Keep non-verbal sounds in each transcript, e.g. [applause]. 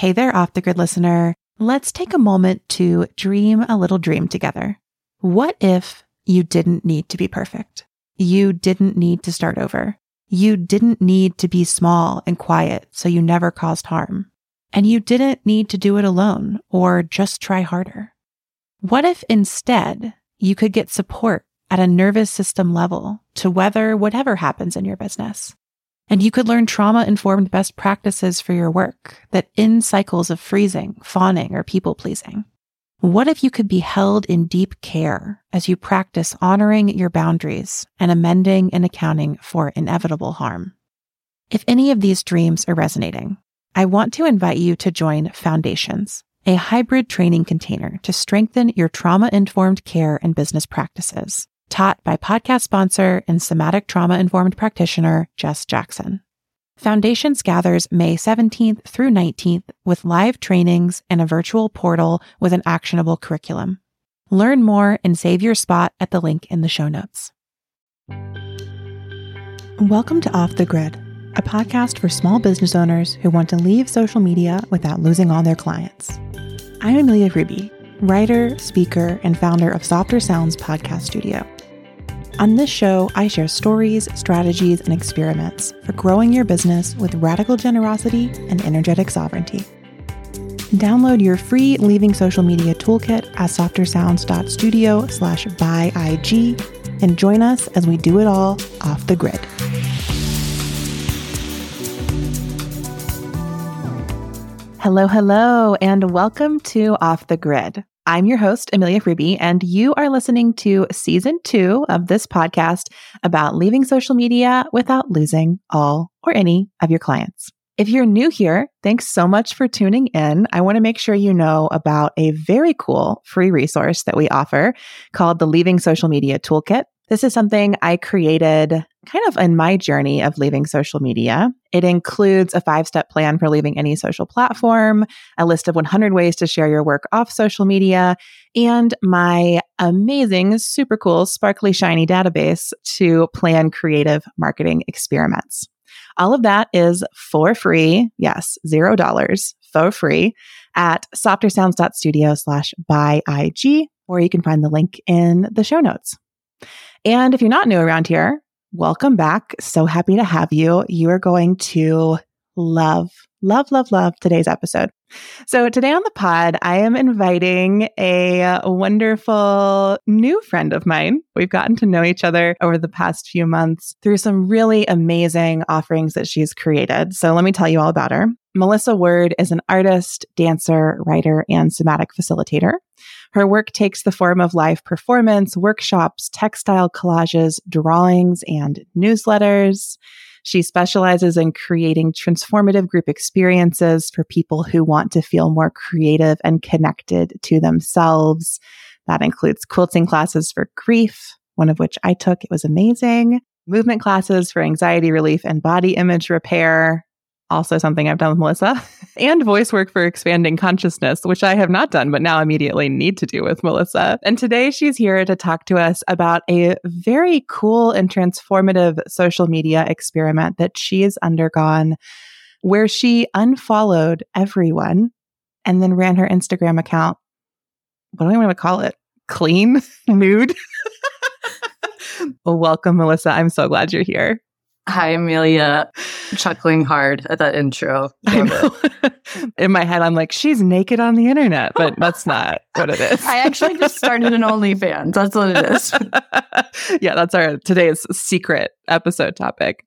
Hey there, off the grid listener. Let's take a moment to dream a little dream together. What if you didn't need to be perfect? You didn't need to start over. You didn't need to be small and quiet so you never caused harm. And you didn't need to do it alone or just try harder. What if instead you could get support at a nervous system level to weather whatever happens in your business? And you could learn trauma informed best practices for your work that end cycles of freezing, fawning, or people pleasing. What if you could be held in deep care as you practice honoring your boundaries and amending and accounting for inevitable harm? If any of these dreams are resonating, I want to invite you to join Foundations, a hybrid training container to strengthen your trauma informed care and business practices taught by podcast sponsor and somatic trauma informed practitioner Jess Lackey. Foundations gathers May 17th through 19th with live trainings and a virtual portal with an actionable curriculum. Learn more and save your spot at the link in the show notes. Welcome to Off the Grid, a podcast for small business owners who want to leave social media without losing all their clients. I'm Amelia Ruby, writer, speaker, and founder of Softer Sounds Podcast Studio. On this show, I share stories, strategies, and experiments for growing your business with radical generosity and energetic sovereignty. Download your free Leaving Social Media toolkit at softersounds.studio slash bye IG and join us as we do it all off the grid. Hello, hello, and welcome to Off the Grid. I'm your host, Amelia Ruby, and you are listening to season two of this podcast about leaving social media without losing all or any of your clients. If you're new here, thanks so much for tuning in. I want to make sure you know about a very cool free resource that we offer called the Leaving Social Media Toolkit. This is something I created kind of in my journey of leaving social media. It includes a five step plan for leaving any social platform, a list of 100 ways to share your work off social media, and my amazing, super cool, sparkly, shiny database to plan creative marketing experiments. All of that is for free. Yes, zero dollars for free at softersounds.studio slash bye IG, or you can find the link in the show notes. And if you're not new around here, welcome back. So happy to have you. You are going to love, love, love, love today's episode. So, today on the pod, I am inviting a wonderful new friend of mine. We've gotten to know each other over the past few months through some really amazing offerings that she's created. So, let me tell you all about her. Melissa Word is an artist, dancer, writer, and somatic facilitator. Her work takes the form of live performance, workshops, textile collages, drawings, and newsletters. She specializes in creating transformative group experiences for people who want to feel more creative and connected to themselves. That includes quilting classes for grief, one of which I took. It was amazing. Movement classes for anxiety relief and body image repair, also something I've done with Melissa, [laughs] and voice work for expanding consciousness, which I have not done, but now immediately need to do with Melissa. And today she's here to talk to us about a very cool and transformative social media experiment that she has undergone where she unfollowed everyone and then ran her Instagram account. What do I want to call it? Clean, [laughs] nude. [laughs] welcome, Melissa. I'm so glad you're here. Hi, Amelia. Chuckling hard at that intro. [laughs] In my head, I'm like, she's naked on the internet, but that's not what it is. I actually just started an OnlyFans. That's what it is. [laughs] yeah, that's our today's secret episode topic.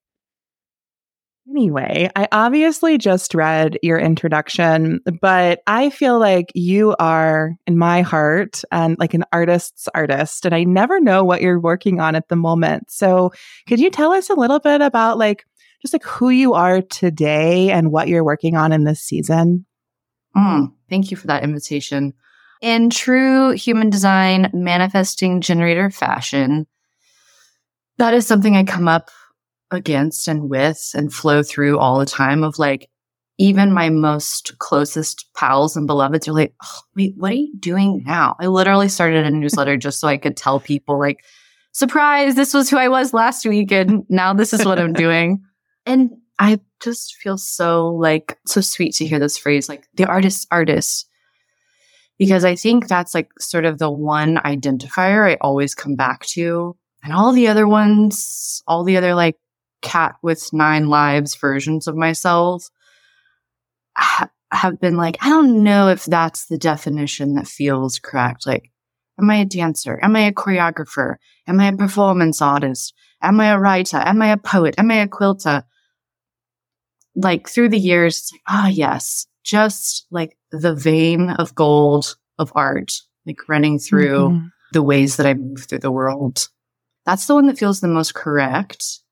Anyway, I obviously just read your introduction, but I feel like you are in my heart and like an artist's artist, and I never know what you're working on at the moment. So, could you tell us a little bit about like just like who you are today and what you're working on in this season? Mm, thank you for that invitation. In true human design manifesting generator fashion, that is something I come up against and with and flow through all the time of like even my most closest pals and beloveds are like, oh, wait, what are you doing now? I literally started a newsletter just so I could tell people like, surprise, this was who I was last week and now this is what I'm doing. [laughs] And I just feel so like so sweet to hear this phrase, like the artist artist. Because I think that's like sort of the one identifier I always come back to. And all the other ones, all the other like cat with nine lives versions of myself ha- have been like, I don't know if that's the definition that feels correct. Like, am I a dancer? Am I a choreographer? Am I a performance artist? Am I a writer? Am I a poet? Am I a quilter? Like through the years, it's like, ah, oh, yes, just like the vein of gold of art, like running through mm-hmm. the ways that I move through the world. That's the one that feels the most correct.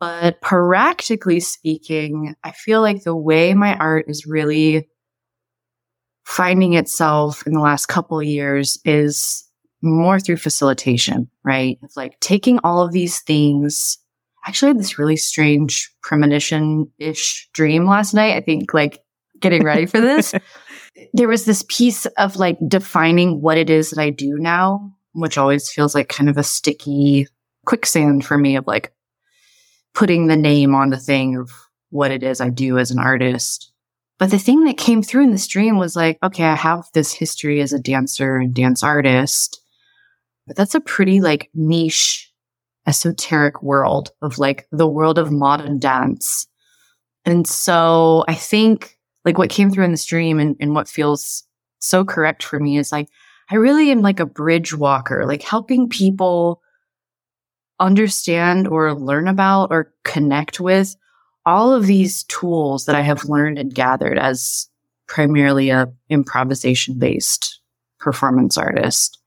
But practically speaking, I feel like the way my art is really finding itself in the last couple of years is more through facilitation, right? It's like taking all of these things. Actually, I had this really strange premonition ish dream last night. I think like getting ready for this. [laughs] there was this piece of like defining what it is that I do now, which always feels like kind of a sticky quicksand for me of like, putting the name on the thing of what it is I do as an artist. But the thing that came through in the stream was like, okay, I have this history as a dancer and dance artist, but that's a pretty like niche, esoteric world of like the world of modern dance. And so I think like what came through in the stream and, and what feels so correct for me is like, I really am like a bridge walker, like helping people understand or learn about or connect with all of these tools that I have learned and gathered as primarily a improvisation based performance artist.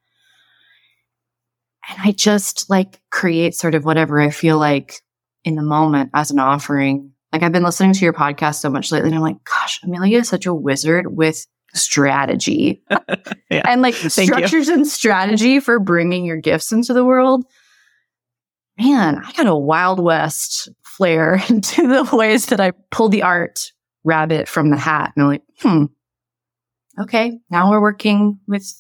And I just like create sort of whatever I feel like in the moment as an offering. Like I've been listening to your podcast so much lately and I'm like, gosh, Amelia is such a wizard with strategy [laughs] yeah. and like structures and strategy for bringing your gifts into the world man, I got a Wild West flair [laughs] into the ways that I pull the art rabbit from the hat. And I'm like, hmm, okay, now we're working with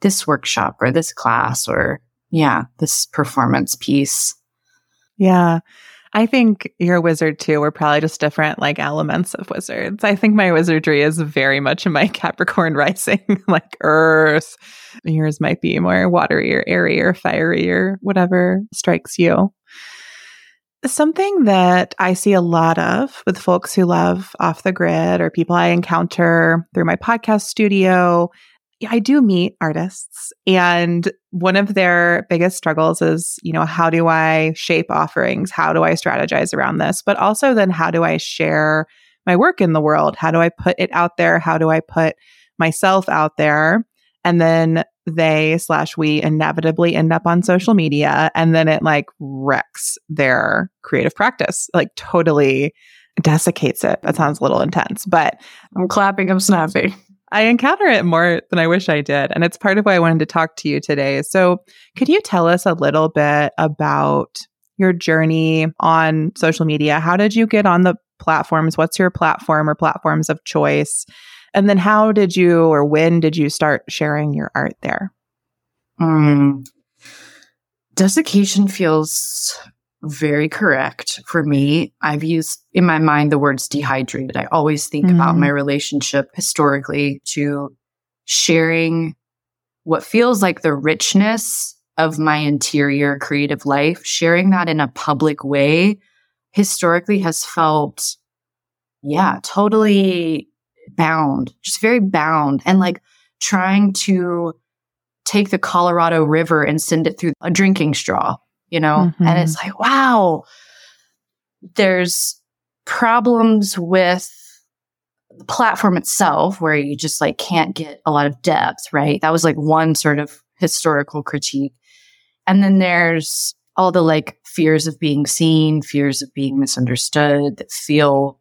this workshop or this class or, yeah, this performance piece. Yeah. I think you're a wizard too. We're probably just different like elements of wizards. I think my wizardry is very much in my [laughs] Capricorn rising, [laughs] like earth. Yours might be more watery or airy or fiery or whatever strikes you. Something that I see a lot of with folks who love off the grid or people I encounter through my podcast studio I do meet artists and one of their biggest struggles is, you know, how do I shape offerings? How do I strategize around this? But also then how do I share my work in the world? How do I put it out there? How do I put myself out there? And then they slash we inevitably end up on social media and then it like wrecks their creative practice, like totally desiccates it. That sounds a little intense, but I'm clapping, I'm snapping. I encounter it more than I wish I did. And it's part of why I wanted to talk to you today. So, could you tell us a little bit about your journey on social media? How did you get on the platforms? What's your platform or platforms of choice? And then, how did you or when did you start sharing your art there? Um, desiccation feels very correct for me. I've used in my mind the words dehydrated. I always think mm-hmm. about my relationship historically to sharing what feels like the richness of my interior creative life, sharing that in a public way historically has felt, yeah, totally bound, just very bound and like trying to take the Colorado River and send it through a drinking straw you know? Mm-hmm. And it's mm-hmm. like, wow, there's problems with the platform itself where you just like can't get a lot of depth, right? That was like one sort of historical critique. And then there's all the like fears of being seen, fears of being misunderstood that feel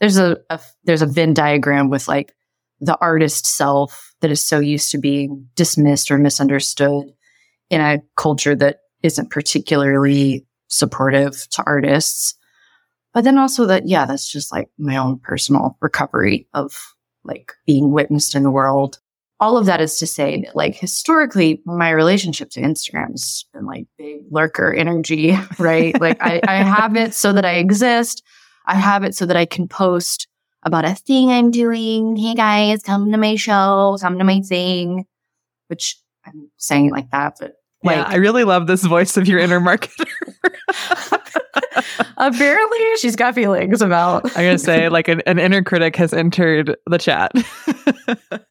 there's a, a there's a Venn diagram with like the artist self that is so used to being dismissed or misunderstood in a culture that isn't particularly supportive to artists. But then also that, yeah, that's just like my own personal recovery of like being witnessed in the world. all of that is to say that like historically my relationship to instagram has been like big lurker energy [laughs] right like I, I have it so that i exist i have it so that i can post about a thing i'm doing hey guys come to my show come to my thing which i'm saying it like that but like, yeah, I really love this voice of your inner marketer. [laughs] Apparently, she's got feelings about. I'm gonna say, [laughs] like an, an inner critic has entered the chat [laughs]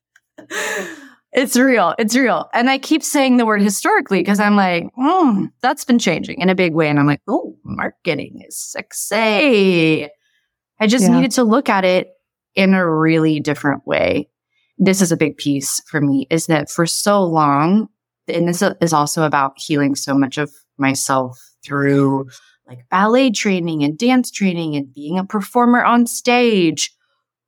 it's real. It's real. And I keep saying the word historically because I'm like, mm, that's been changing in a big way. And I'm like, oh, marketing is sexy. I just yeah. needed to look at it in a really different way. This is a big piece for me is that for so long, and this is also about healing so much of myself through like ballet training and dance training and being a performer on stage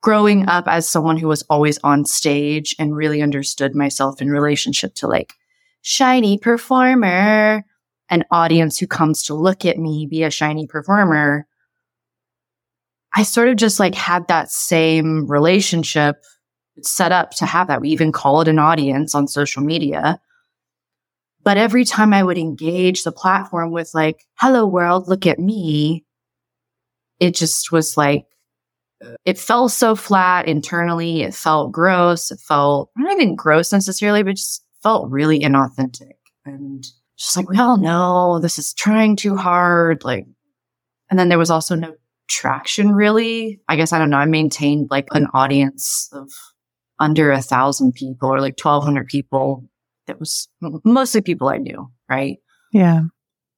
growing up as someone who was always on stage and really understood myself in relationship to like shiny performer, an audience who comes to look at me be a shiny performer. I sort of just like had that same relationship set up to have that. We even call it an audience on social media. But every time I would engage the platform with like, hello world, look at me, it just was like, uh, it felt so flat internally. It felt gross. It felt not even gross necessarily, but just felt really inauthentic. And just like, we all know this is trying too hard. Like, and then there was also no traction really. I guess I don't know. I maintained like an audience of under a thousand people or like 1200 people. That was mostly people I knew. Right. Yeah.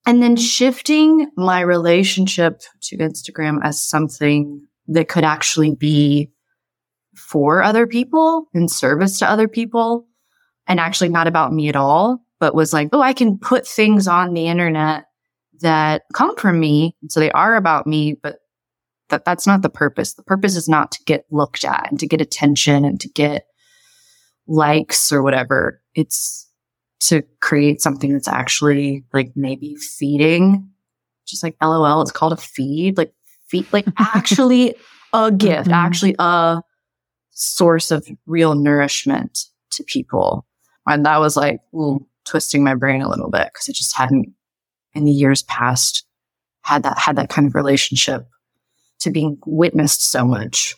And then shifting my relationship to Instagram as something that could actually be for other people in service to other people and actually not about me at all, but was like, oh, I can put things on the internet that come from me. So they are about me, but that that's not the purpose. The purpose is not to get looked at and to get attention and to get likes or whatever. It's to create something that's actually like maybe feeding, just like LOL, it's called a feed. Like feed, like [laughs] actually a gift, mm-hmm. actually a source of real nourishment to people. And that was like ooh, twisting my brain a little bit because it just hadn't in the years past had that had that kind of relationship to being witnessed so much.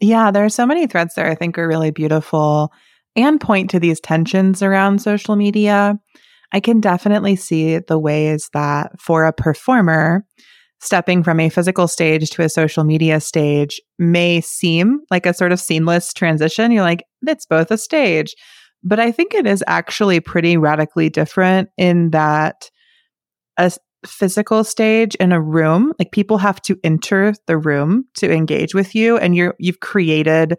Yeah, there are so many threads there I think are really beautiful and point to these tensions around social media. I can definitely see the ways that for a performer, stepping from a physical stage to a social media stage may seem like a sort of seamless transition. You're like, it's both a stage. But I think it is actually pretty radically different in that a physical stage in a room, like people have to enter the room to engage with you and you're you've created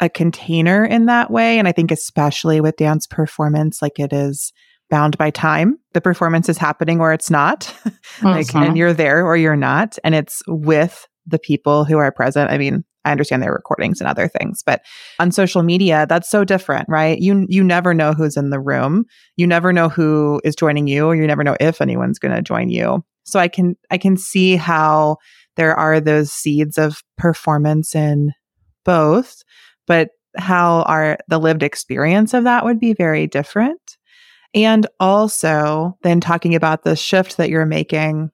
a container in that way. And I think especially with dance performance, like it is bound by time. The performance is happening or it's not. [laughs] like, and mm-hmm. you're there or you're not. And it's with the people who are present. I mean, I understand their recordings and other things, but on social media, that's so different, right? You you never know who's in the room. You never know who is joining you, or you never know if anyone's going to join you. So I can I can see how there are those seeds of performance in both, but how our the lived experience of that would be very different. And also, then talking about the shift that you're making,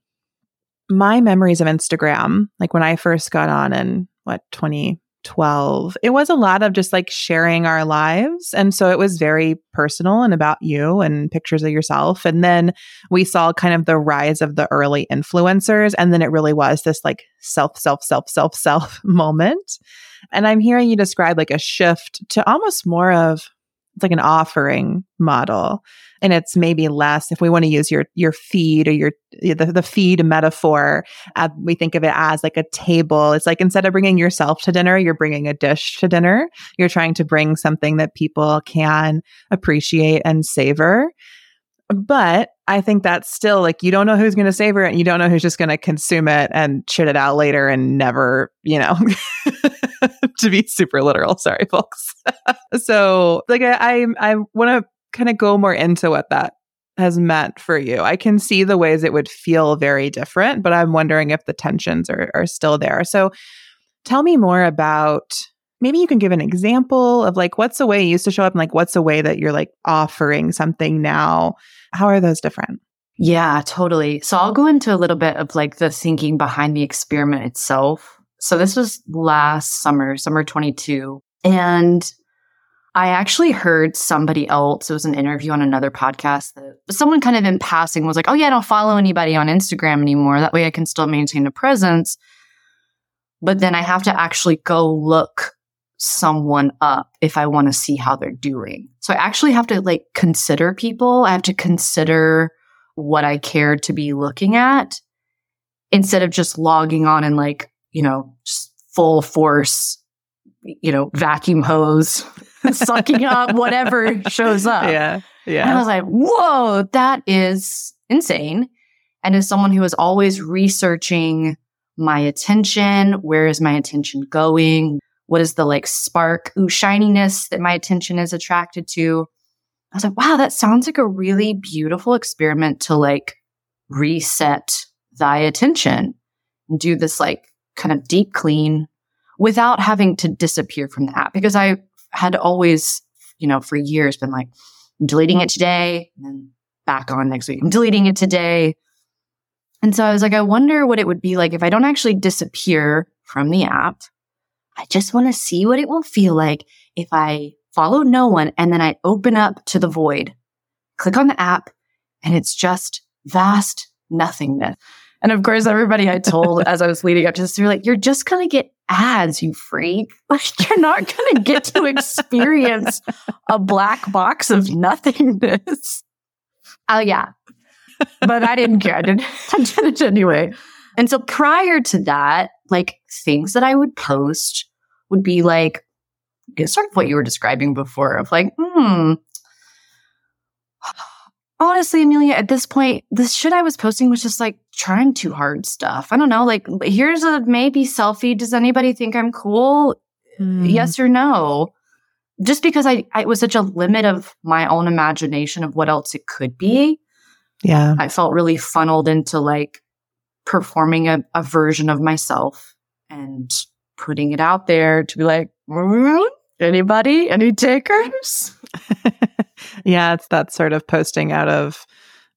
my memories of Instagram, like when I first got on in what, 2012, it was a lot of just like sharing our lives. And so it was very personal and about you and pictures of yourself. And then we saw kind of the rise of the early influencers. And then it really was this like self, self, self, self, self [laughs] moment. And I'm hearing you describe like a shift to almost more of like an offering model and it's maybe less if we want to use your your feed or your the, the feed metaphor uh, we think of it as like a table it's like instead of bringing yourself to dinner you're bringing a dish to dinner you're trying to bring something that people can appreciate and savor but I think that's still like you don't know who's going to savor it and you don't know who's just going to consume it and shit it out later and never, you know, [laughs] to be super literal. Sorry, folks. [laughs] so, like, I I, I want to kind of go more into what that has meant for you. I can see the ways it would feel very different, but I'm wondering if the tensions are are still there. So, tell me more about maybe you can give an example of like what's the way you used to show up and like what's the way that you're like offering something now? How are those different? Yeah, totally. So I'll go into a little bit of like the thinking behind the experiment itself. So this was last summer, summer 22. And I actually heard somebody else, it was an interview on another podcast that someone kind of in passing was like, oh, yeah, I don't follow anybody on Instagram anymore. That way I can still maintain a presence. But then I have to actually go look someone up if I want to see how they're doing. So I actually have to like consider people. I have to consider what I care to be looking at instead of just logging on and like, you know, just full force, you know, vacuum hose, [laughs] sucking up whatever shows up. Yeah. Yeah. And I was like, whoa, that is insane. And as someone who is always researching my attention, where is my attention going? What is the like spark, ooh, shininess that my attention is attracted to? I was like, wow, that sounds like a really beautiful experiment to like reset thy attention and do this like kind of deep clean without having to disappear from the app. Because I had always, you know, for years been like, I'm deleting it today and then back on next week. I'm deleting it today. And so I was like, I wonder what it would be like if I don't actually disappear from the app. I just want to see what it will feel like if I follow no one, and then I open up to the void, click on the app, and it's just vast nothingness. And of course, everybody I told as I was leading up to this, they're like, you're just going to get ads, you freak. [laughs] Like, you're not going to get to experience a black box of nothingness. Oh, yeah. But I didn't care. I did, [laughs] I did it anyway. And so prior to that, like things that I would post would be like sort of what you were describing before of like, hmm. Honestly, Amelia, at this point, the shit I was posting was just like trying too hard stuff. I don't know. Like, here's a maybe selfie. Does anybody think I'm cool? Mm. Yes or no? Just because I, I was such a limit of my own imagination of what else it could be. Yeah. I felt really funneled into like performing a, a version of myself and putting it out there to be like, Anybody? Any takers? [laughs] yeah, it's that sort of posting out of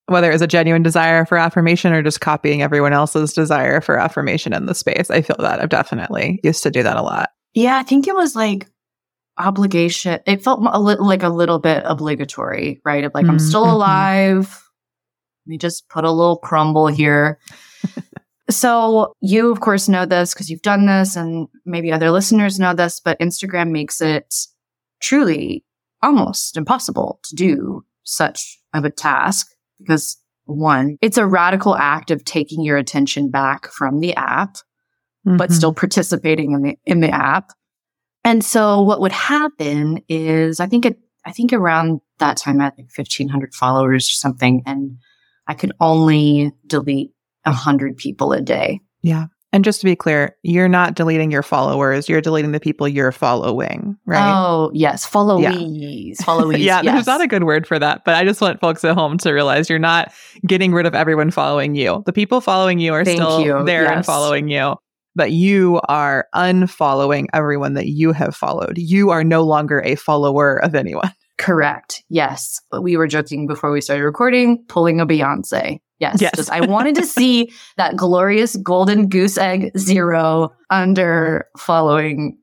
whether it's a genuine desire for affirmation or just copying everyone else's desire for affirmation in the space. I feel that I've definitely used to do that a lot. Yeah, I think it was like obligation. It felt a little like a little bit obligatory, right? Of like, mm-hmm. I'm still alive. Let me just put a little crumble here. [laughs] So you, of course, know this because you've done this and maybe other listeners know this, but Instagram makes it truly almost impossible to do such of a task because one, it's a radical act of taking your attention back from the app, mm-hmm. but still participating in the, in the app. And so what would happen is I think it, I think around that time I had like 1500 followers or something and I could only delete a hundred people a day. Yeah. And just to be clear, you're not deleting your followers. You're deleting the people you're following, right? Oh, yes. Followees. Yeah. Followees. [laughs] yeah, yes. there's not a good word for that, but I just want folks at home to realize you're not getting rid of everyone following you. The people following you are Thank still you. there yes. and following you, but you are unfollowing everyone that you have followed. You are no longer a follower of anyone. Correct. Yes. We were joking before we started recording, pulling a Beyonce. Yes. yes. Just, I wanted to see [laughs] that glorious golden goose egg zero under following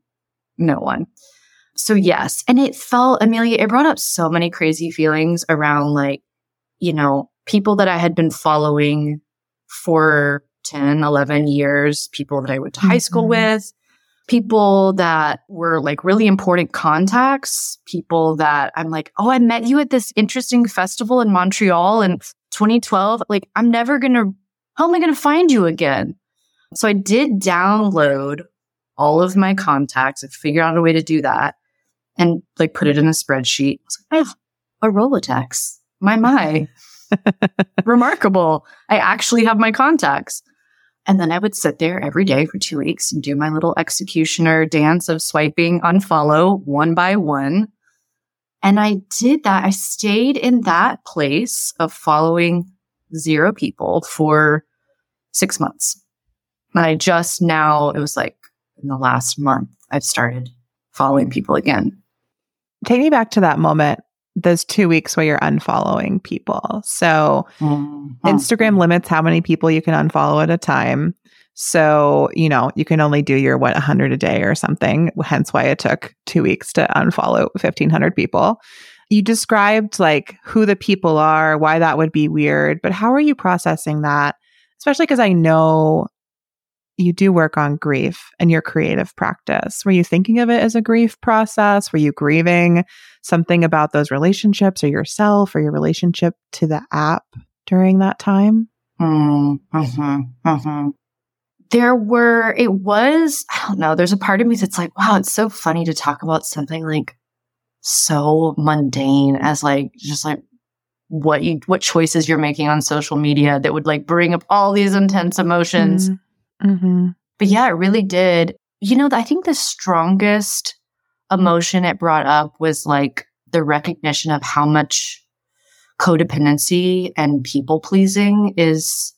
no one. So, yes. And it felt, Amelia, it brought up so many crazy feelings around like, you know, people that I had been following for 10, 11 years, people that I went to mm-hmm. high school mm-hmm. with, people that were like really important contacts, people that I'm like, oh, I met you at this interesting festival in Montreal in 2012, like I'm never going to, how am I going to find you again? So I did download all of my contacts. I figured out a way to do that and like put it in a spreadsheet. I was like, oh, a Rolodex. My, my. [laughs] Remarkable. I actually have my contacts. And then I would sit there every day for two weeks and do my little executioner dance of swiping unfollow one by one. And I did that. I stayed in that place of following zero people for six months. And I just now, it was like in the last month, I've started following people again. Take me back to that moment, those two weeks where you're unfollowing people. So mm-hmm. Instagram limits how many people you can unfollow at a time. So, you know, you can only do your what 100 a day or something, hence why it took 2 weeks to unfollow 1500 people. You described like who the people are, why that would be weird, but how are you processing that? Especially cuz I know you do work on grief and your creative practice. Were you thinking of it as a grief process? Were you grieving something about those relationships or yourself or your relationship to the app during that time? Mm-hmm, mm-hmm. There were, it was, I don't know, there's a part of me that's like, wow, it's so funny to talk about something like so mundane as like, just like what you, what choices you're making on social media that would like bring up all these intense emotions. Mm-hmm Mm-hmm. But yeah, it really did. You know, I think the strongest emotion it brought up was like the recognition of how much codependency and people pleasing is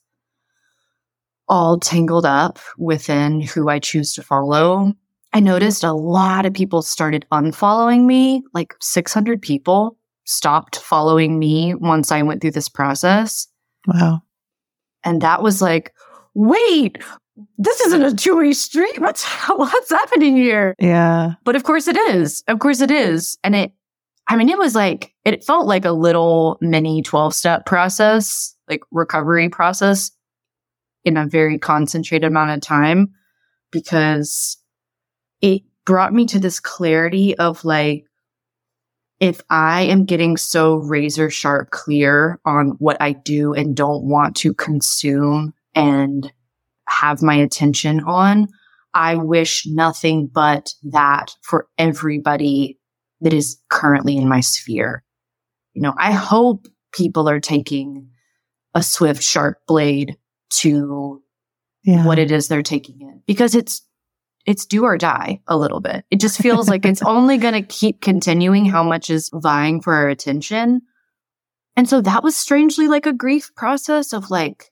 all tangled up within who I choose to follow. I noticed a lot of people started unfollowing me, like 600 people stopped following me once I went through this process. Wow. And that was like, wait, this isn't a two-way street. What's [laughs] what's happening here? Yeah. But of course it is. Of course it is. And it I mean, it was like it felt like a little mini 12-step process, like recovery process in a very concentrated amount of time because it brought me to this clarity of like if I am getting so razor sharp clear on what I do and don't want to consume and have my attention on. I wish nothing but that for everybody that is currently in my sphere. You know, I hope people are taking a swift, sharp blade to yeah. what it is they're taking in because it's it's do or die a little bit. It just feels like it's [laughs] only going to keep continuing how much is vying for our attention. And so that was strangely like a grief process of like,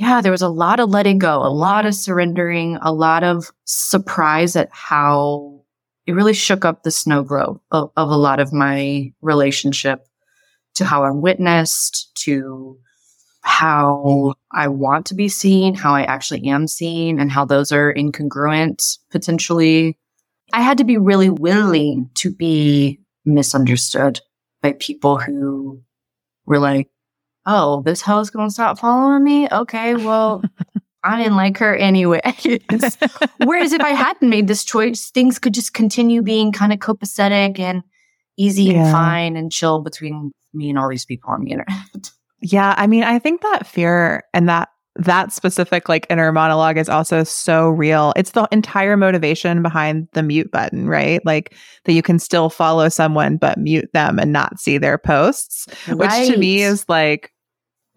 yeah, there was a lot of letting go, a lot of surrendering, a lot of surprise at how it really shook up the snow globe of, of a lot of my relationship to how I'm witnessed, to how I want to be seen, how I actually am seen, and how those are incongruent potentially. I had to be really willing to be misunderstood by people who were like, oh, this hoe's gonna stop following me? Okay, well, [laughs] I didn't like her anyway. [laughs] Whereas if I hadn't made this choice, things could just continue being kind of copacetic and easy yeah. and fine and chill between me and all these people on the internet. Yeah, I mean, I think that fear and that that specific like inner monologue is also so real. It's the entire motivation behind the mute button, right? Like that you can still follow someone but mute them and not see their posts, right. which to me is like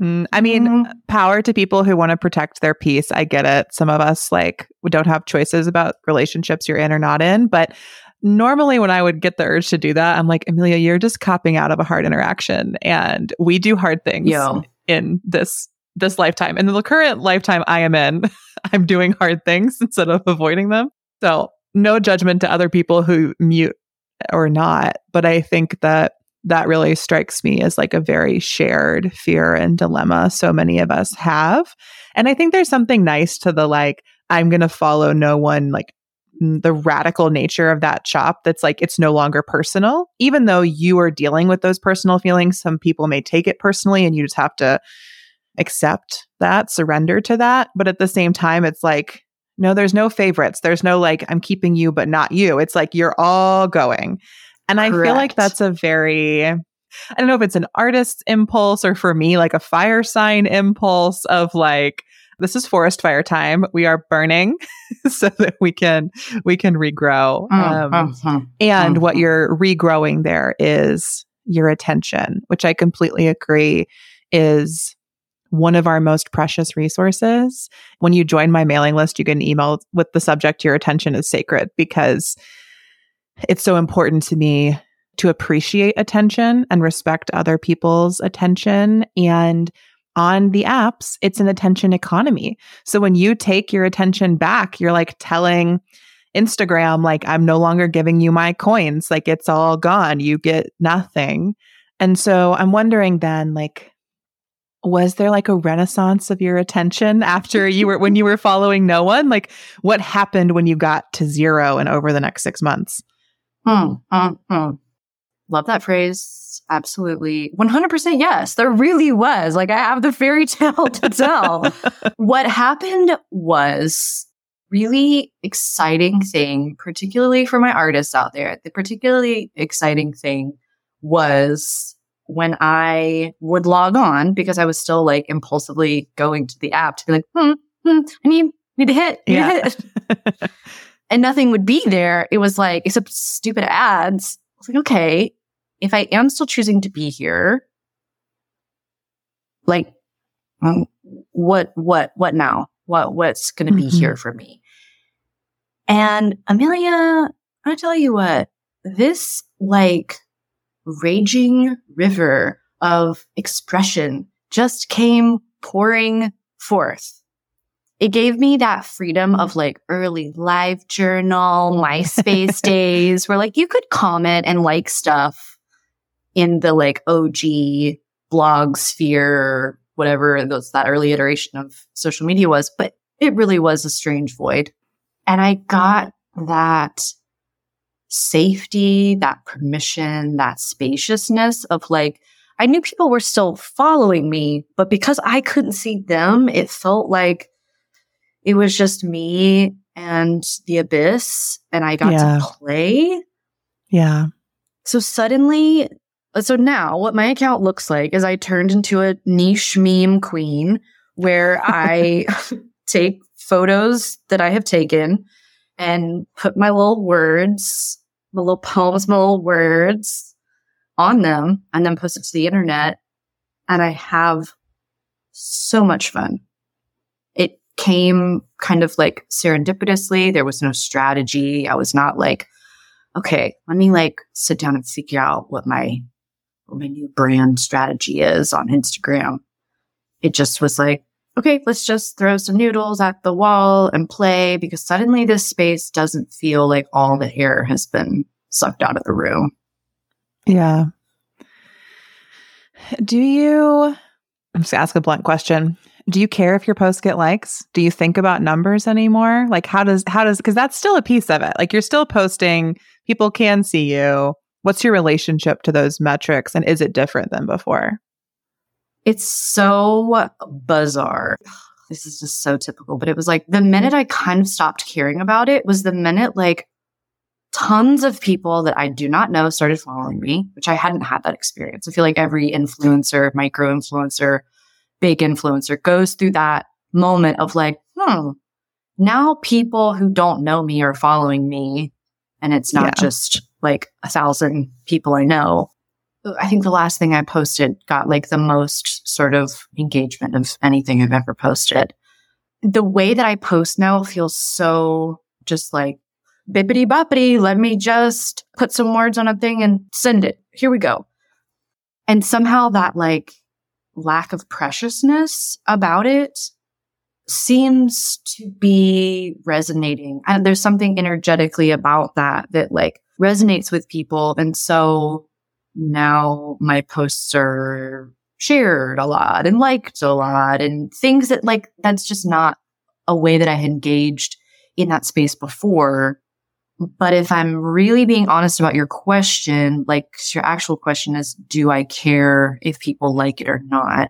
Mm, I mean, mm-hmm. power to people who want to protect their peace. I get it. Some of us like we don't have choices about relationships you're in or not in, but normally when I would get the urge to do that, I'm like, Amelia, you're just copping out of a hard interaction and we do hard things Yo. in this this lifetime. And the current lifetime I am in, [laughs] I'm doing hard things [laughs] instead of avoiding them. So, no judgment to other people who mute or not, but I think that that really strikes me as like a very shared fear and dilemma so many of us have. And I think there's something nice to the like, I'm going to follow no one, like the radical nature of that chop that's like, it's no longer personal. Even though you are dealing with those personal feelings, some people may take it personally and you just have to accept that, surrender to that. But at the same time, it's like, no, there's no favorites. There's no like, I'm keeping you, but not you. It's like, you're all going. And Correct. I feel like that's a very, I don't know if it's an artist's impulse or for me, like a fire sign impulse of like, this is forest fire time. We are burning [laughs] so that we can we can regrow. Mm, um, mm-hmm, and mm-hmm. what you're regrowing there is your attention, which I completely agree is one of our most precious resources. When you join my mailing list, you get an email with the subject "Your attention is sacred" because it's so important to me to appreciate attention and respect other people's attention. And on the apps, it's an attention economy. So when you take your attention back, you're like telling Instagram, like, I'm no longer giving you my coins. Like, it's all gone. You get nothing. And so I'm wondering then, like, was there like a renaissance of your attention after you were when you were following no one? Like, what happened when you got to zero and over the next six months? Hmm, hmm, hmm. Love that phrase. Absolutely. 100% yes. There really was. Like, I have the fairy [laughs] tale to tell. [laughs] what happened was really exciting thing, particularly for my artists out there. The particularly exciting thing was when I would log on because I was still like impulsively going to the app to be like, hmm, hmm I need, need to hit, need yeah. hit. [laughs] [laughs] and nothing would be there. It was like, except stupid ads. I was like, okay, if I am still choosing to be here, like, um, what, what, what now? What, what's going to be mm-hmm. here for me? And Amelia, I tell you what, this like raging river of expression just came pouring forth. It gave me that freedom of like early live journal, MySpace [laughs] days where like you could comment and like stuff in the like OG blog sphere, whatever those, that early iteration of social media was, but it really was a strange void. And I got that safety, that permission, that spaciousness of like, I knew people were still following me, but because I couldn't see them, it felt like it was just me and the abyss and I got yeah. to play. Yeah. So suddenly, uh, so now what my account looks like is I turned into a niche meme queen where I [laughs] take photos that I have taken and put my little words my little [laughs] poems, my little words on them and then post it to the internet. And I have so much fun. It came kind of like serendipitously. There was no strategy. I was not like, okay, let me like sit down and figure out what my, what my new brand strategy is on Instagram. It just was like, okay, let's just throw some noodles at the wall and play because suddenly this space doesn't feel like all the air has been sucked out of the room. Yeah. Do you, I'm just gonna ask a blunt question. Do you care if your posts get likes? Do you think about numbers anymore? Like how does, how does, cause that's still a piece of it. Like you're still posting, people can see you. What's your relationship to those metrics? And is it different than before? It's so bizarre. [sighs] This is just so typical, but it was like the minute I kind of stopped caring about it was the minute like tons of people that I do not know started following me, which I hadn't had that experience. I feel like every influencer, micro influencer, big influencer goes through that moment of like, hmm, now people who don't know me are following me. And it's not yeah. just like a thousand people I know. I think the last thing I posted got like the most sort of engagement of anything I've ever posted. The way that I post now feels so just like bippity boppity, let me just put some words on a thing and send it. Here we go. And somehow that like lack of preciousness about it seems to be resonating. And there's something energetically about that that like resonates with people. And so now my posts are shared a lot and liked a lot and things that like that's just not a way that I had engaged in that space before. But if I'm really being honest about your question, like your actual question is, do I care if people like it or not?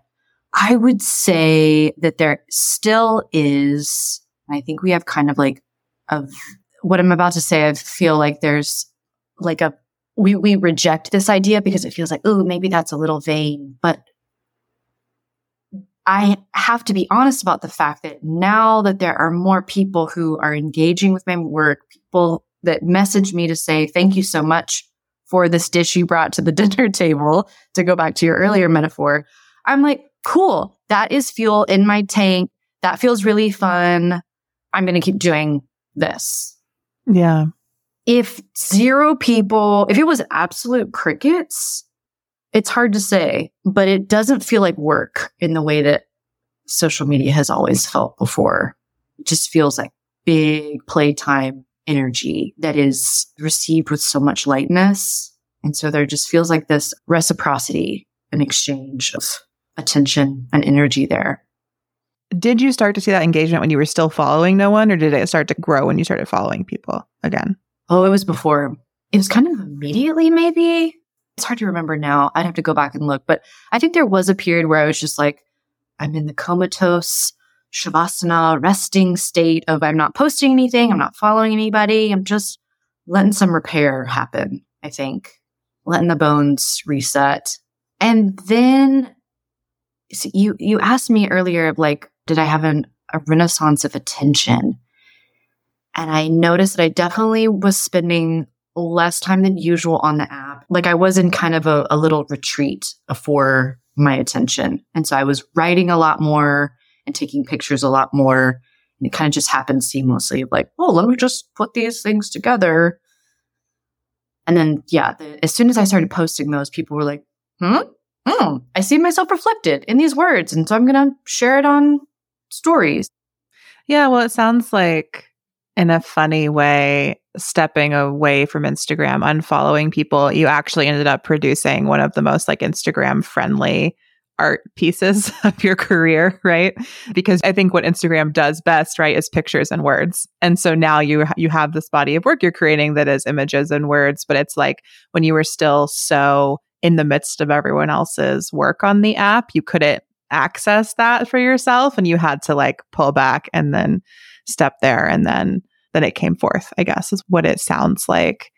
I would say that there still is, I think we have kind of like of what I'm about to say. I feel like there's like a we, we reject this idea because it feels like, oh, maybe that's a little vain. But I have to be honest about the fact that now that there are more people who are engaging with my work, people that message me to say, thank you so much for this dish you brought to the [laughs] dinner table, to go back to your earlier metaphor, I'm like, cool. That is fuel in my tank. That feels really fun. I'm going to keep doing this. Yeah if zero people, if it was absolute crickets, it's hard to say, but it doesn't feel like work in the way that social media has always felt before. It just feels like big playtime energy that is received with so much lightness. And so there just feels like this reciprocity, an exchange of attention and energy there. Did you start to see that engagement when you were still following no one, or did it start to grow when you started following people again? Oh, it was before. It was kind of immediately, maybe. It's hard to remember now. I'd have to go back and look. But I think there was a period where I was just like, I'm in the comatose shavasana resting state of I'm not posting anything, I'm not following anybody, I'm just letting some repair happen, I think. Letting the bones reset. And then so you you asked me earlier like, did I have an, a renaissance of attention? And I noticed that I definitely was spending less time than usual on the app. Like I was in kind of a, a little retreat for my attention. And so I was writing a lot more and taking pictures a lot more. And it kind of just happened seamlessly like, oh, let me just put these things together. And then, yeah, the, as soon as I started posting those, people were like, hmm, hmm, I see myself reflected in these words. And so I'm going to share it on stories. Yeah, well, it sounds like in a funny way, stepping away from Instagram, unfollowing people, you actually ended up producing one of the most like Instagram friendly art pieces [laughs] of your career, right? Because I think what Instagram does best, right, is pictures and words. And so now you you have this body of work you're creating that is images and words, but it's like when you were still so in the midst of everyone else's work on the app, you couldn't access that for yourself and you had to like pull back and then step there and then then it came forth, I guess is what it sounds like.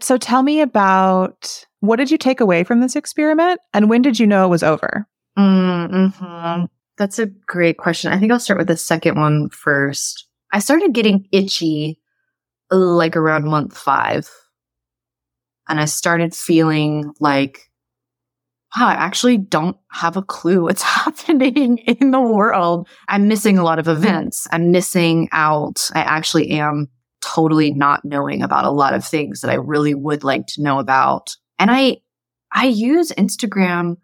So tell me about what did you take away from this experiment and when did you know it was over? Mm-hmm. That's a great question. I think I'll start with the second one first. I started getting itchy like around month five. And I started feeling like, wow, I actually don't have a clue what's [laughs] happening in the world. I'm missing a lot of events. I'm missing out. I actually am totally not knowing about a lot of things that I really would like to know about. And I, I use Instagram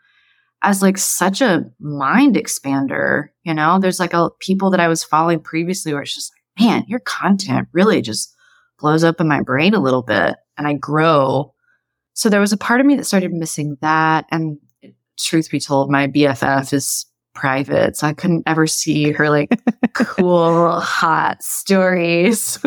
as like such a mind expander. You know, there's like a people that I was following previously where it's just like, man, your content really just blows up in my brain a little bit and I grow. So there was a part of me that started missing that. And truth be told, my BFF is private. So I couldn't ever see her like [laughs] cool, hot stories.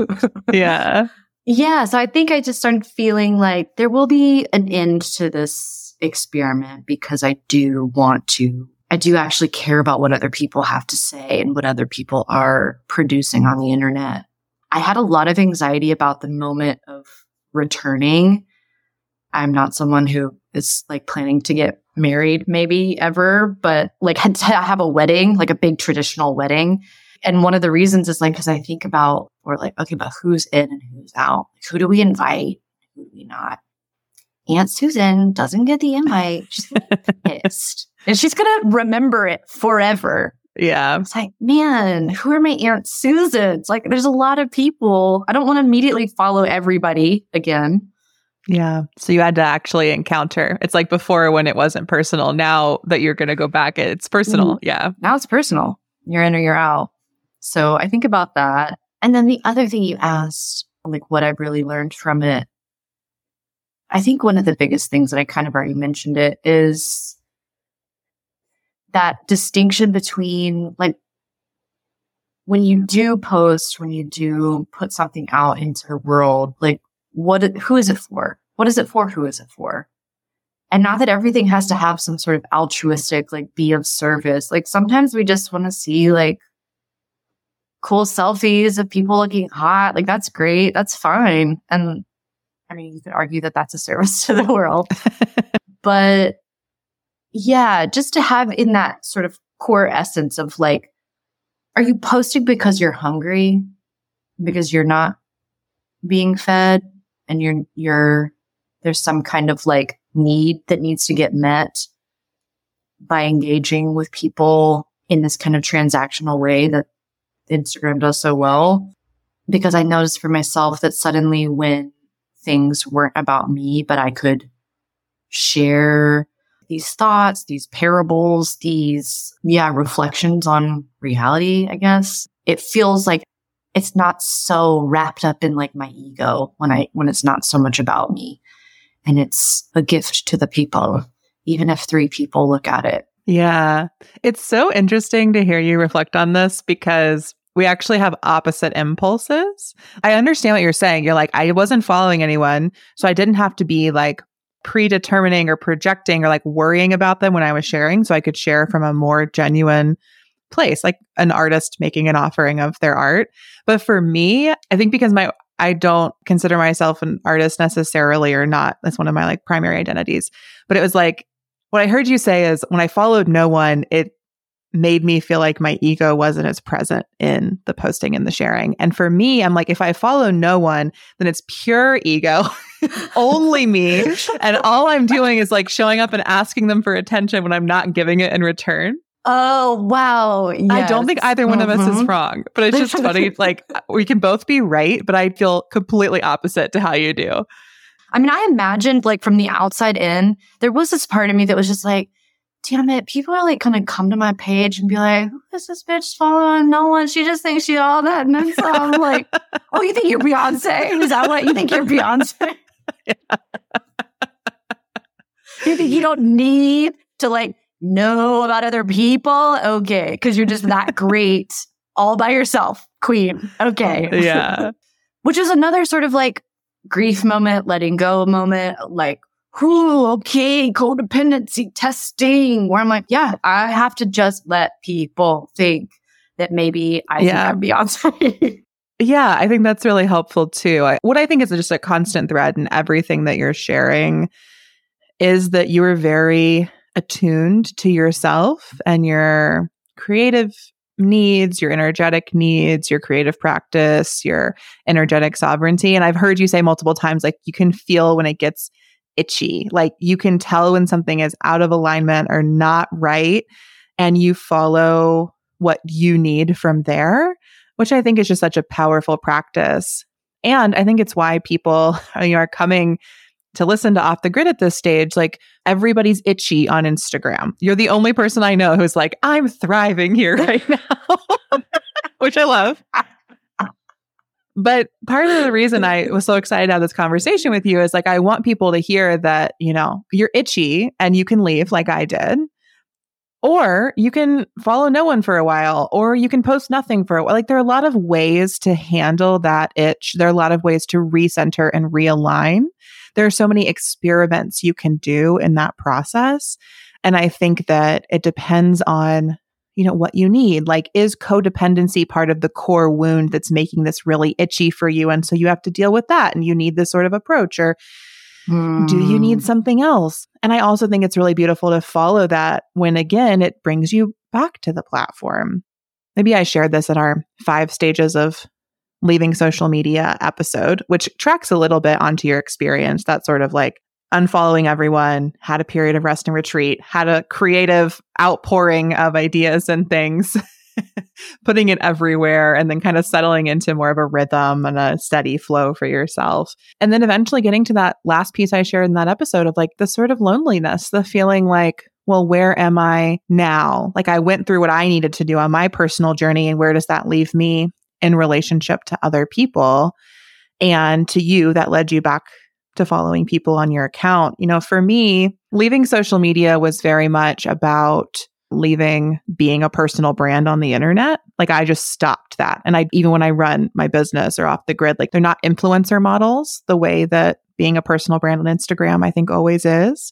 yeah. Yeah. So I think I just started feeling like there will be an end to this experiment because I do want to, I do actually care about what other people have to say and what other people are producing on the internet. I had a lot of anxiety about the moment of returning. I'm not someone who is like planning to get married maybe ever, but like had [laughs] to have a wedding, like a big traditional wedding. And one of the reasons is like, cause I think about, or like, okay, but who's in and who's out? Who do we invite? Who do we not? Aunt Susan doesn't get the invite. She's [laughs] pissed. and she's going to remember it forever. Yeah. It's like, man, who are my Aunt Susans? Like, there's a lot of people. I don't want to immediately follow everybody again. Yeah. So you had to actually encounter. It's like before when it wasn't personal. Now that you're going to go back, it's personal. Mm. Yeah. Now it's personal. You're in or you're out. So I think about that. And then the other thing you asked, like what I've really learned from it I think one of the biggest things that I kind of already mentioned it is that distinction between like when you do post, when you do put something out into the world, like what, who is it for? What is it for? Who is it for? And not that everything has to have some sort of altruistic, like be of service. Like sometimes we just want to see like cool selfies of people looking hot. Like that's great. That's fine. And I mean, you could argue that that's a service [laughs] to the world. [laughs] but yeah, just to have in that sort of core essence of like, are you posting because you're hungry? Because you're not being fed and you're, you're, there's some kind of like need that needs to get met by engaging with people in this kind of transactional way that Instagram does so well. Because I noticed for myself that suddenly when things weren't about me, but I could share these thoughts, these parables, these, yeah, reflections on reality, I guess. It feels like it's not so wrapped up in like my ego when I, when it's not so much about me and it's a gift to the people, even if three people look at it. Yeah. It's so interesting to hear you reflect on this because we actually have opposite impulses. I understand what you're saying. You're like, I wasn't following anyone, so I didn't have to be like predetermining or projecting or like worrying about them when I was sharing. So I could share from a more genuine place, like an artist making an offering of their art. But for me, I think because my I don't consider myself an artist necessarily or not. That's one of my like primary identities. But it was like what I heard you say is when I followed no one, it made me feel like my ego wasn't as present in the posting and the sharing. And for me, I'm like, if I follow no one, then it's pure ego, [laughs] only me. And all I'm doing is like showing up and asking them for attention when I'm not giving it in return. Oh, wow. Yes. I don't think either one of us is mm-hmm. wrong, but it's just funny. [laughs] like, we can both be right, but I feel completely opposite to how you do. I mean, I imagined like from the outside in, there was this part of me that was just like, damn it, people are like gonna come to my page and be like, who is this bitch following no one? She just thinks she's all that. And then so I'm [laughs] like, oh, you think you're Beyonce? Is that what you think you're Beyonce? [laughs] you think you don't need to like know about other people? Okay. Cause you're just that great all by yourself, queen. Okay. Yeah. [laughs] Which is another sort of like grief moment, letting go moment, like Ooh, okay, codependency testing, where I'm like, yeah, I have to just let people think that maybe I yeah. think I'm Beyonce. [laughs] yeah, I think that's really helpful too. I, what I think is just a constant thread in everything that you're sharing is that you are very attuned to yourself and your creative needs, your energetic needs, your creative practice, your energetic sovereignty. And I've heard you say multiple times, like you can feel when it gets itchy. Like you can tell when something is out of alignment or not right, and you follow what you need from there, which I think is just such a powerful practice. And I think it's why people [laughs] you are coming to listen to Off the Grid at this stage. Like everybody's itchy on Instagram. You're the only person I know who's like, I'm thriving here [laughs] right now, [laughs] which I love. But part of the reason I was so excited to have this conversation with you is like, I want people to hear that, you know, you're itchy and you can leave like I did. Or you can follow no one for a while, or you can post nothing for a while. Like, there are a lot of ways to handle that itch. There are a lot of ways to recenter and realign. There are so many experiments you can do in that process. And I think that it depends on you know, what you need. Like, is codependency part of the core wound that's making this really itchy for you? And so you have to deal with that and you need this sort of approach or mm. do you need hmm. something else? And I also think it's really beautiful to follow that when again, it brings you back to the platform. Maybe I shared this in our five stages of leaving social media episode, which tracks a little bit onto your experience. That sort of like unfollowing everyone, had a period of rest and retreat, had a creative outpouring of ideas and things, [laughs] putting it everywhere, and then kind of settling into more of a rhythm and a steady flow for yourself. And then eventually getting to that last piece I shared in that episode of like the sort of loneliness, the feeling like, well, where am I now? Like I went through what I needed to do on my personal journey, and where does that leave me in relationship to other people? And to you, that led you back to following people on your account. You know, for me, leaving social media was very much about leaving being a personal brand on the internet. Like I just stopped that. And I even when I run my business or off the grid, like they're not influencer models the way that being a personal brand on Instagram I think always is.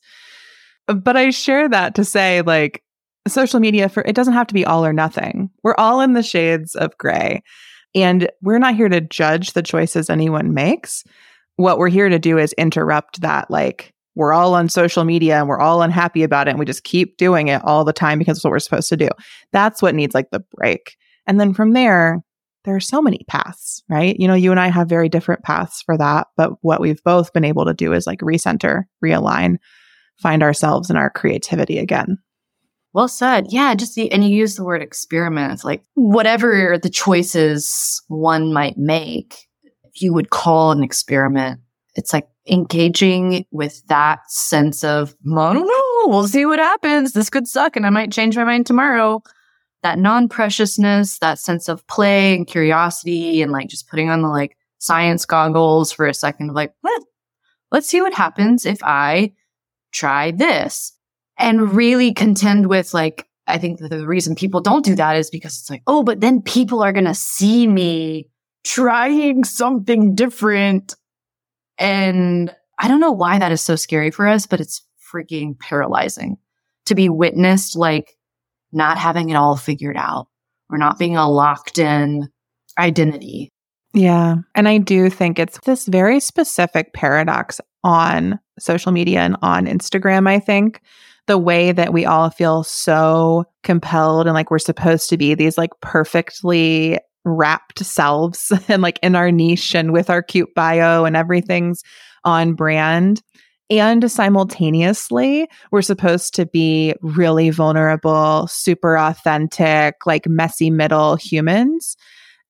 But I share that to say like social media for it doesn't have to be all or nothing. We're all in the shades of gray. And we're not here to judge the choices anyone makes what we're here to do is interrupt that like we're all on social media and we're all unhappy about it and we just keep doing it all the time because it's what we're supposed to do. That's what needs like the break. And then from there, there are so many paths, right? You know, you and I have very different paths for that, but what we've both been able to do is like recenter, realign, find ourselves and our creativity again. Well said. Yeah, just the, and you use the word experiment. It's like whatever the choices one might make, you would call an experiment. It's like engaging with that sense of, I don't know, we'll see what happens. This could suck and I might change my mind tomorrow. that non preciousness, that sense of play and curiosity, and like just putting on the like science goggles for a second like, what? Let's see what happens if I try this and really contend with like, I think the reason people don't do that is because it's like, oh, but then people are going to see me trying something different. And I don't know why that is so scary for us, but it's freaking paralyzing to be witnessed like not having it all figured out or not being a locked in identity. Yeah. And I do think it's this very specific paradox on social media and on Instagram, I think. The way that we all feel so compelled and like we're supposed to be these like perfectly wrapped selves [laughs] and like in our niche and with our cute bio and everything's on brand. And simultaneously, we're supposed to be really vulnerable, super authentic, like messy middle humans.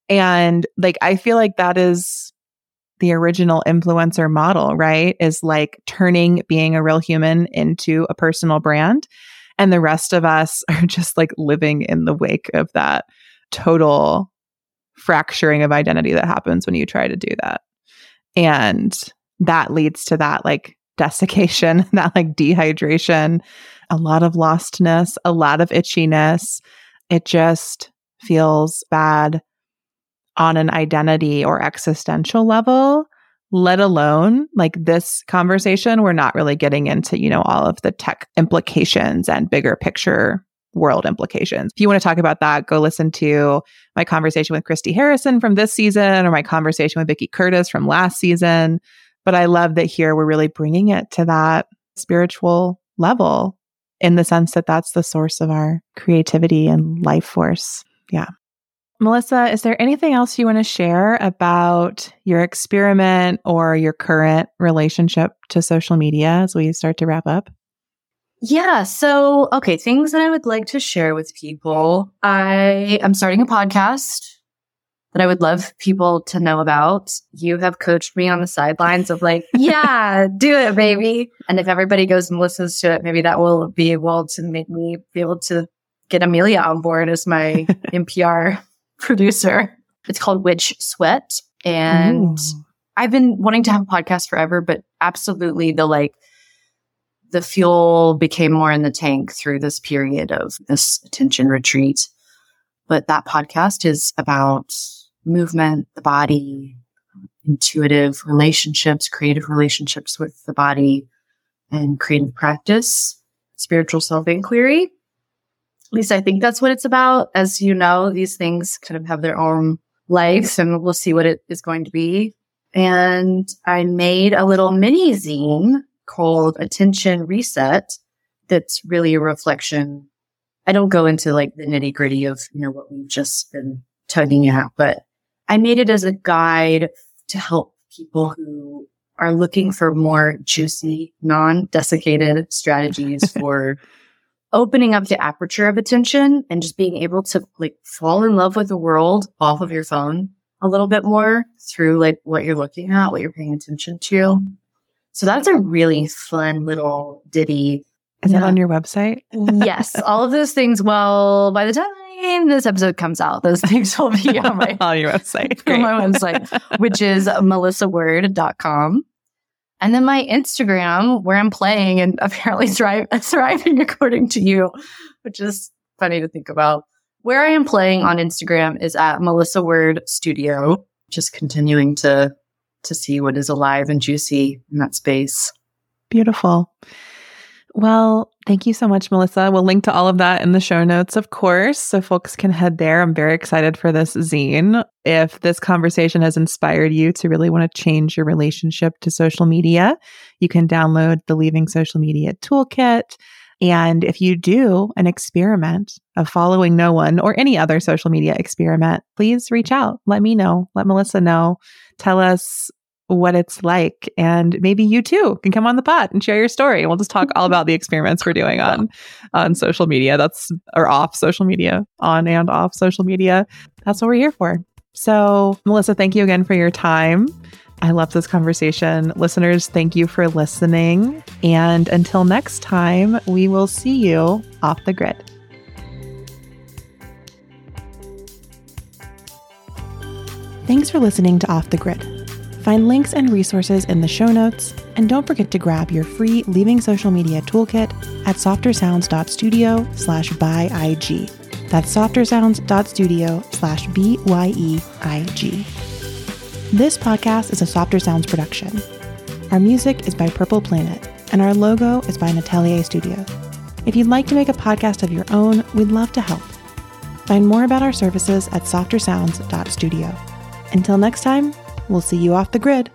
And like, I feel like that is the original influencer model, right? Is like turning being a real human into a personal brand. And the rest of us [laughs] are just like living in the wake of that total fracturing of identity that happens when you try to do that. And that leads to that like desiccation, [laughs] that like dehydration, a lot of lostness, a lot of itchiness. It just feels bad on an identity or existential level, let alone like this conversation. We're not really getting into, you know, all of the tech implications and bigger picture world implications. If you want to talk about that, go listen to my conversation with Christy Harrison from this season or my conversation with Vicki Curtis from last season. But I love that here we're really bringing it to that spiritual level in the sense that that's the source of our creativity and life force. Yeah. Melissa, is there anything else you want to share about your experiment or your current relationship to social media as we start to wrap up? Yeah. So, okay, things that I would like to share with people. I am starting a podcast that I would love people to know about. You have coached me on the sidelines of like, [laughs] yeah, do it, baby. And if everybody goes and listens to it, maybe that will be able to make me be able to get Amelia on board as my [laughs] NPR producer. It's called Witch Sweat. And Ooh. I've been wanting to have a podcast forever, but absolutely the like, the fuel became more in the tank through this period of this attention retreat. But that podcast is about movement, the body, intuitive relationships, creative relationships with the body, and creative practice, spiritual self inquiry. At least I think that's what it's about. As you know, these things kind of have their own lives and we'll see what it is going to be. And I made a little mini zine called Attention Reset that's really a reflection. I don't go into like the nitty gritty of, you know, what we've just been tugging at, but I made it as a guide to help people who are looking for more juicy, non-desiccated strategies [laughs] for opening up the aperture of attention and just being able to like fall in love with the world off of your phone a little bit more through like what you're looking at, what you're paying attention to. So that's a really fun little ditty. Is yeah. that on your website? yes. [laughs] All of those things. Well, by the time this episode comes out, those things will be on my, [laughs] on your website. [laughs] on my website, which is melissaword.com. And then my Instagram, where I'm playing and [laughs] apparently thrive, [laughs] thriving according to you, which is funny to think about. Where I am playing on Instagram is at Melissa Word Studio, just continuing to to see what is alive and juicy in that space. Beautiful. Well, thank you so much, Melissa. We'll link to all of that in the show notes, of course, so folks can head there. I'm very excited for this zine. If this conversation has inspired you to really want to change your relationship to social media, you can download the Leaving Social Media Toolkit. And if you do an experiment of following no one or any other social media experiment, please reach out. Let me know. Let Melissa know. Tell us what it's like. And maybe you too can come on the pod and share your story. We'll just talk all about the experiments we're doing on on social media. That's or off social media, on and off social media. That's what we're here for. So, Melissa, thank you again for your time. I love this conversation. Listeners, thank you for listening. And until next time, we will see you off the grid. Thanks for listening to Off the Grid. Find links and resources in the show notes, and don't forget to grab your free Leaving Social Media toolkit at softersounds.studio slash byeig. That's softersounds.studio slash B-Y-E-I-G. This podcast is a Softer Sounds production. Our music is by Purple Planet, and our logo is by Natelier Studio. If you'd like to make a podcast of your own, we'd love to help. Find more about our services at softersounds.studio. Until next time, we'll see you off the grid.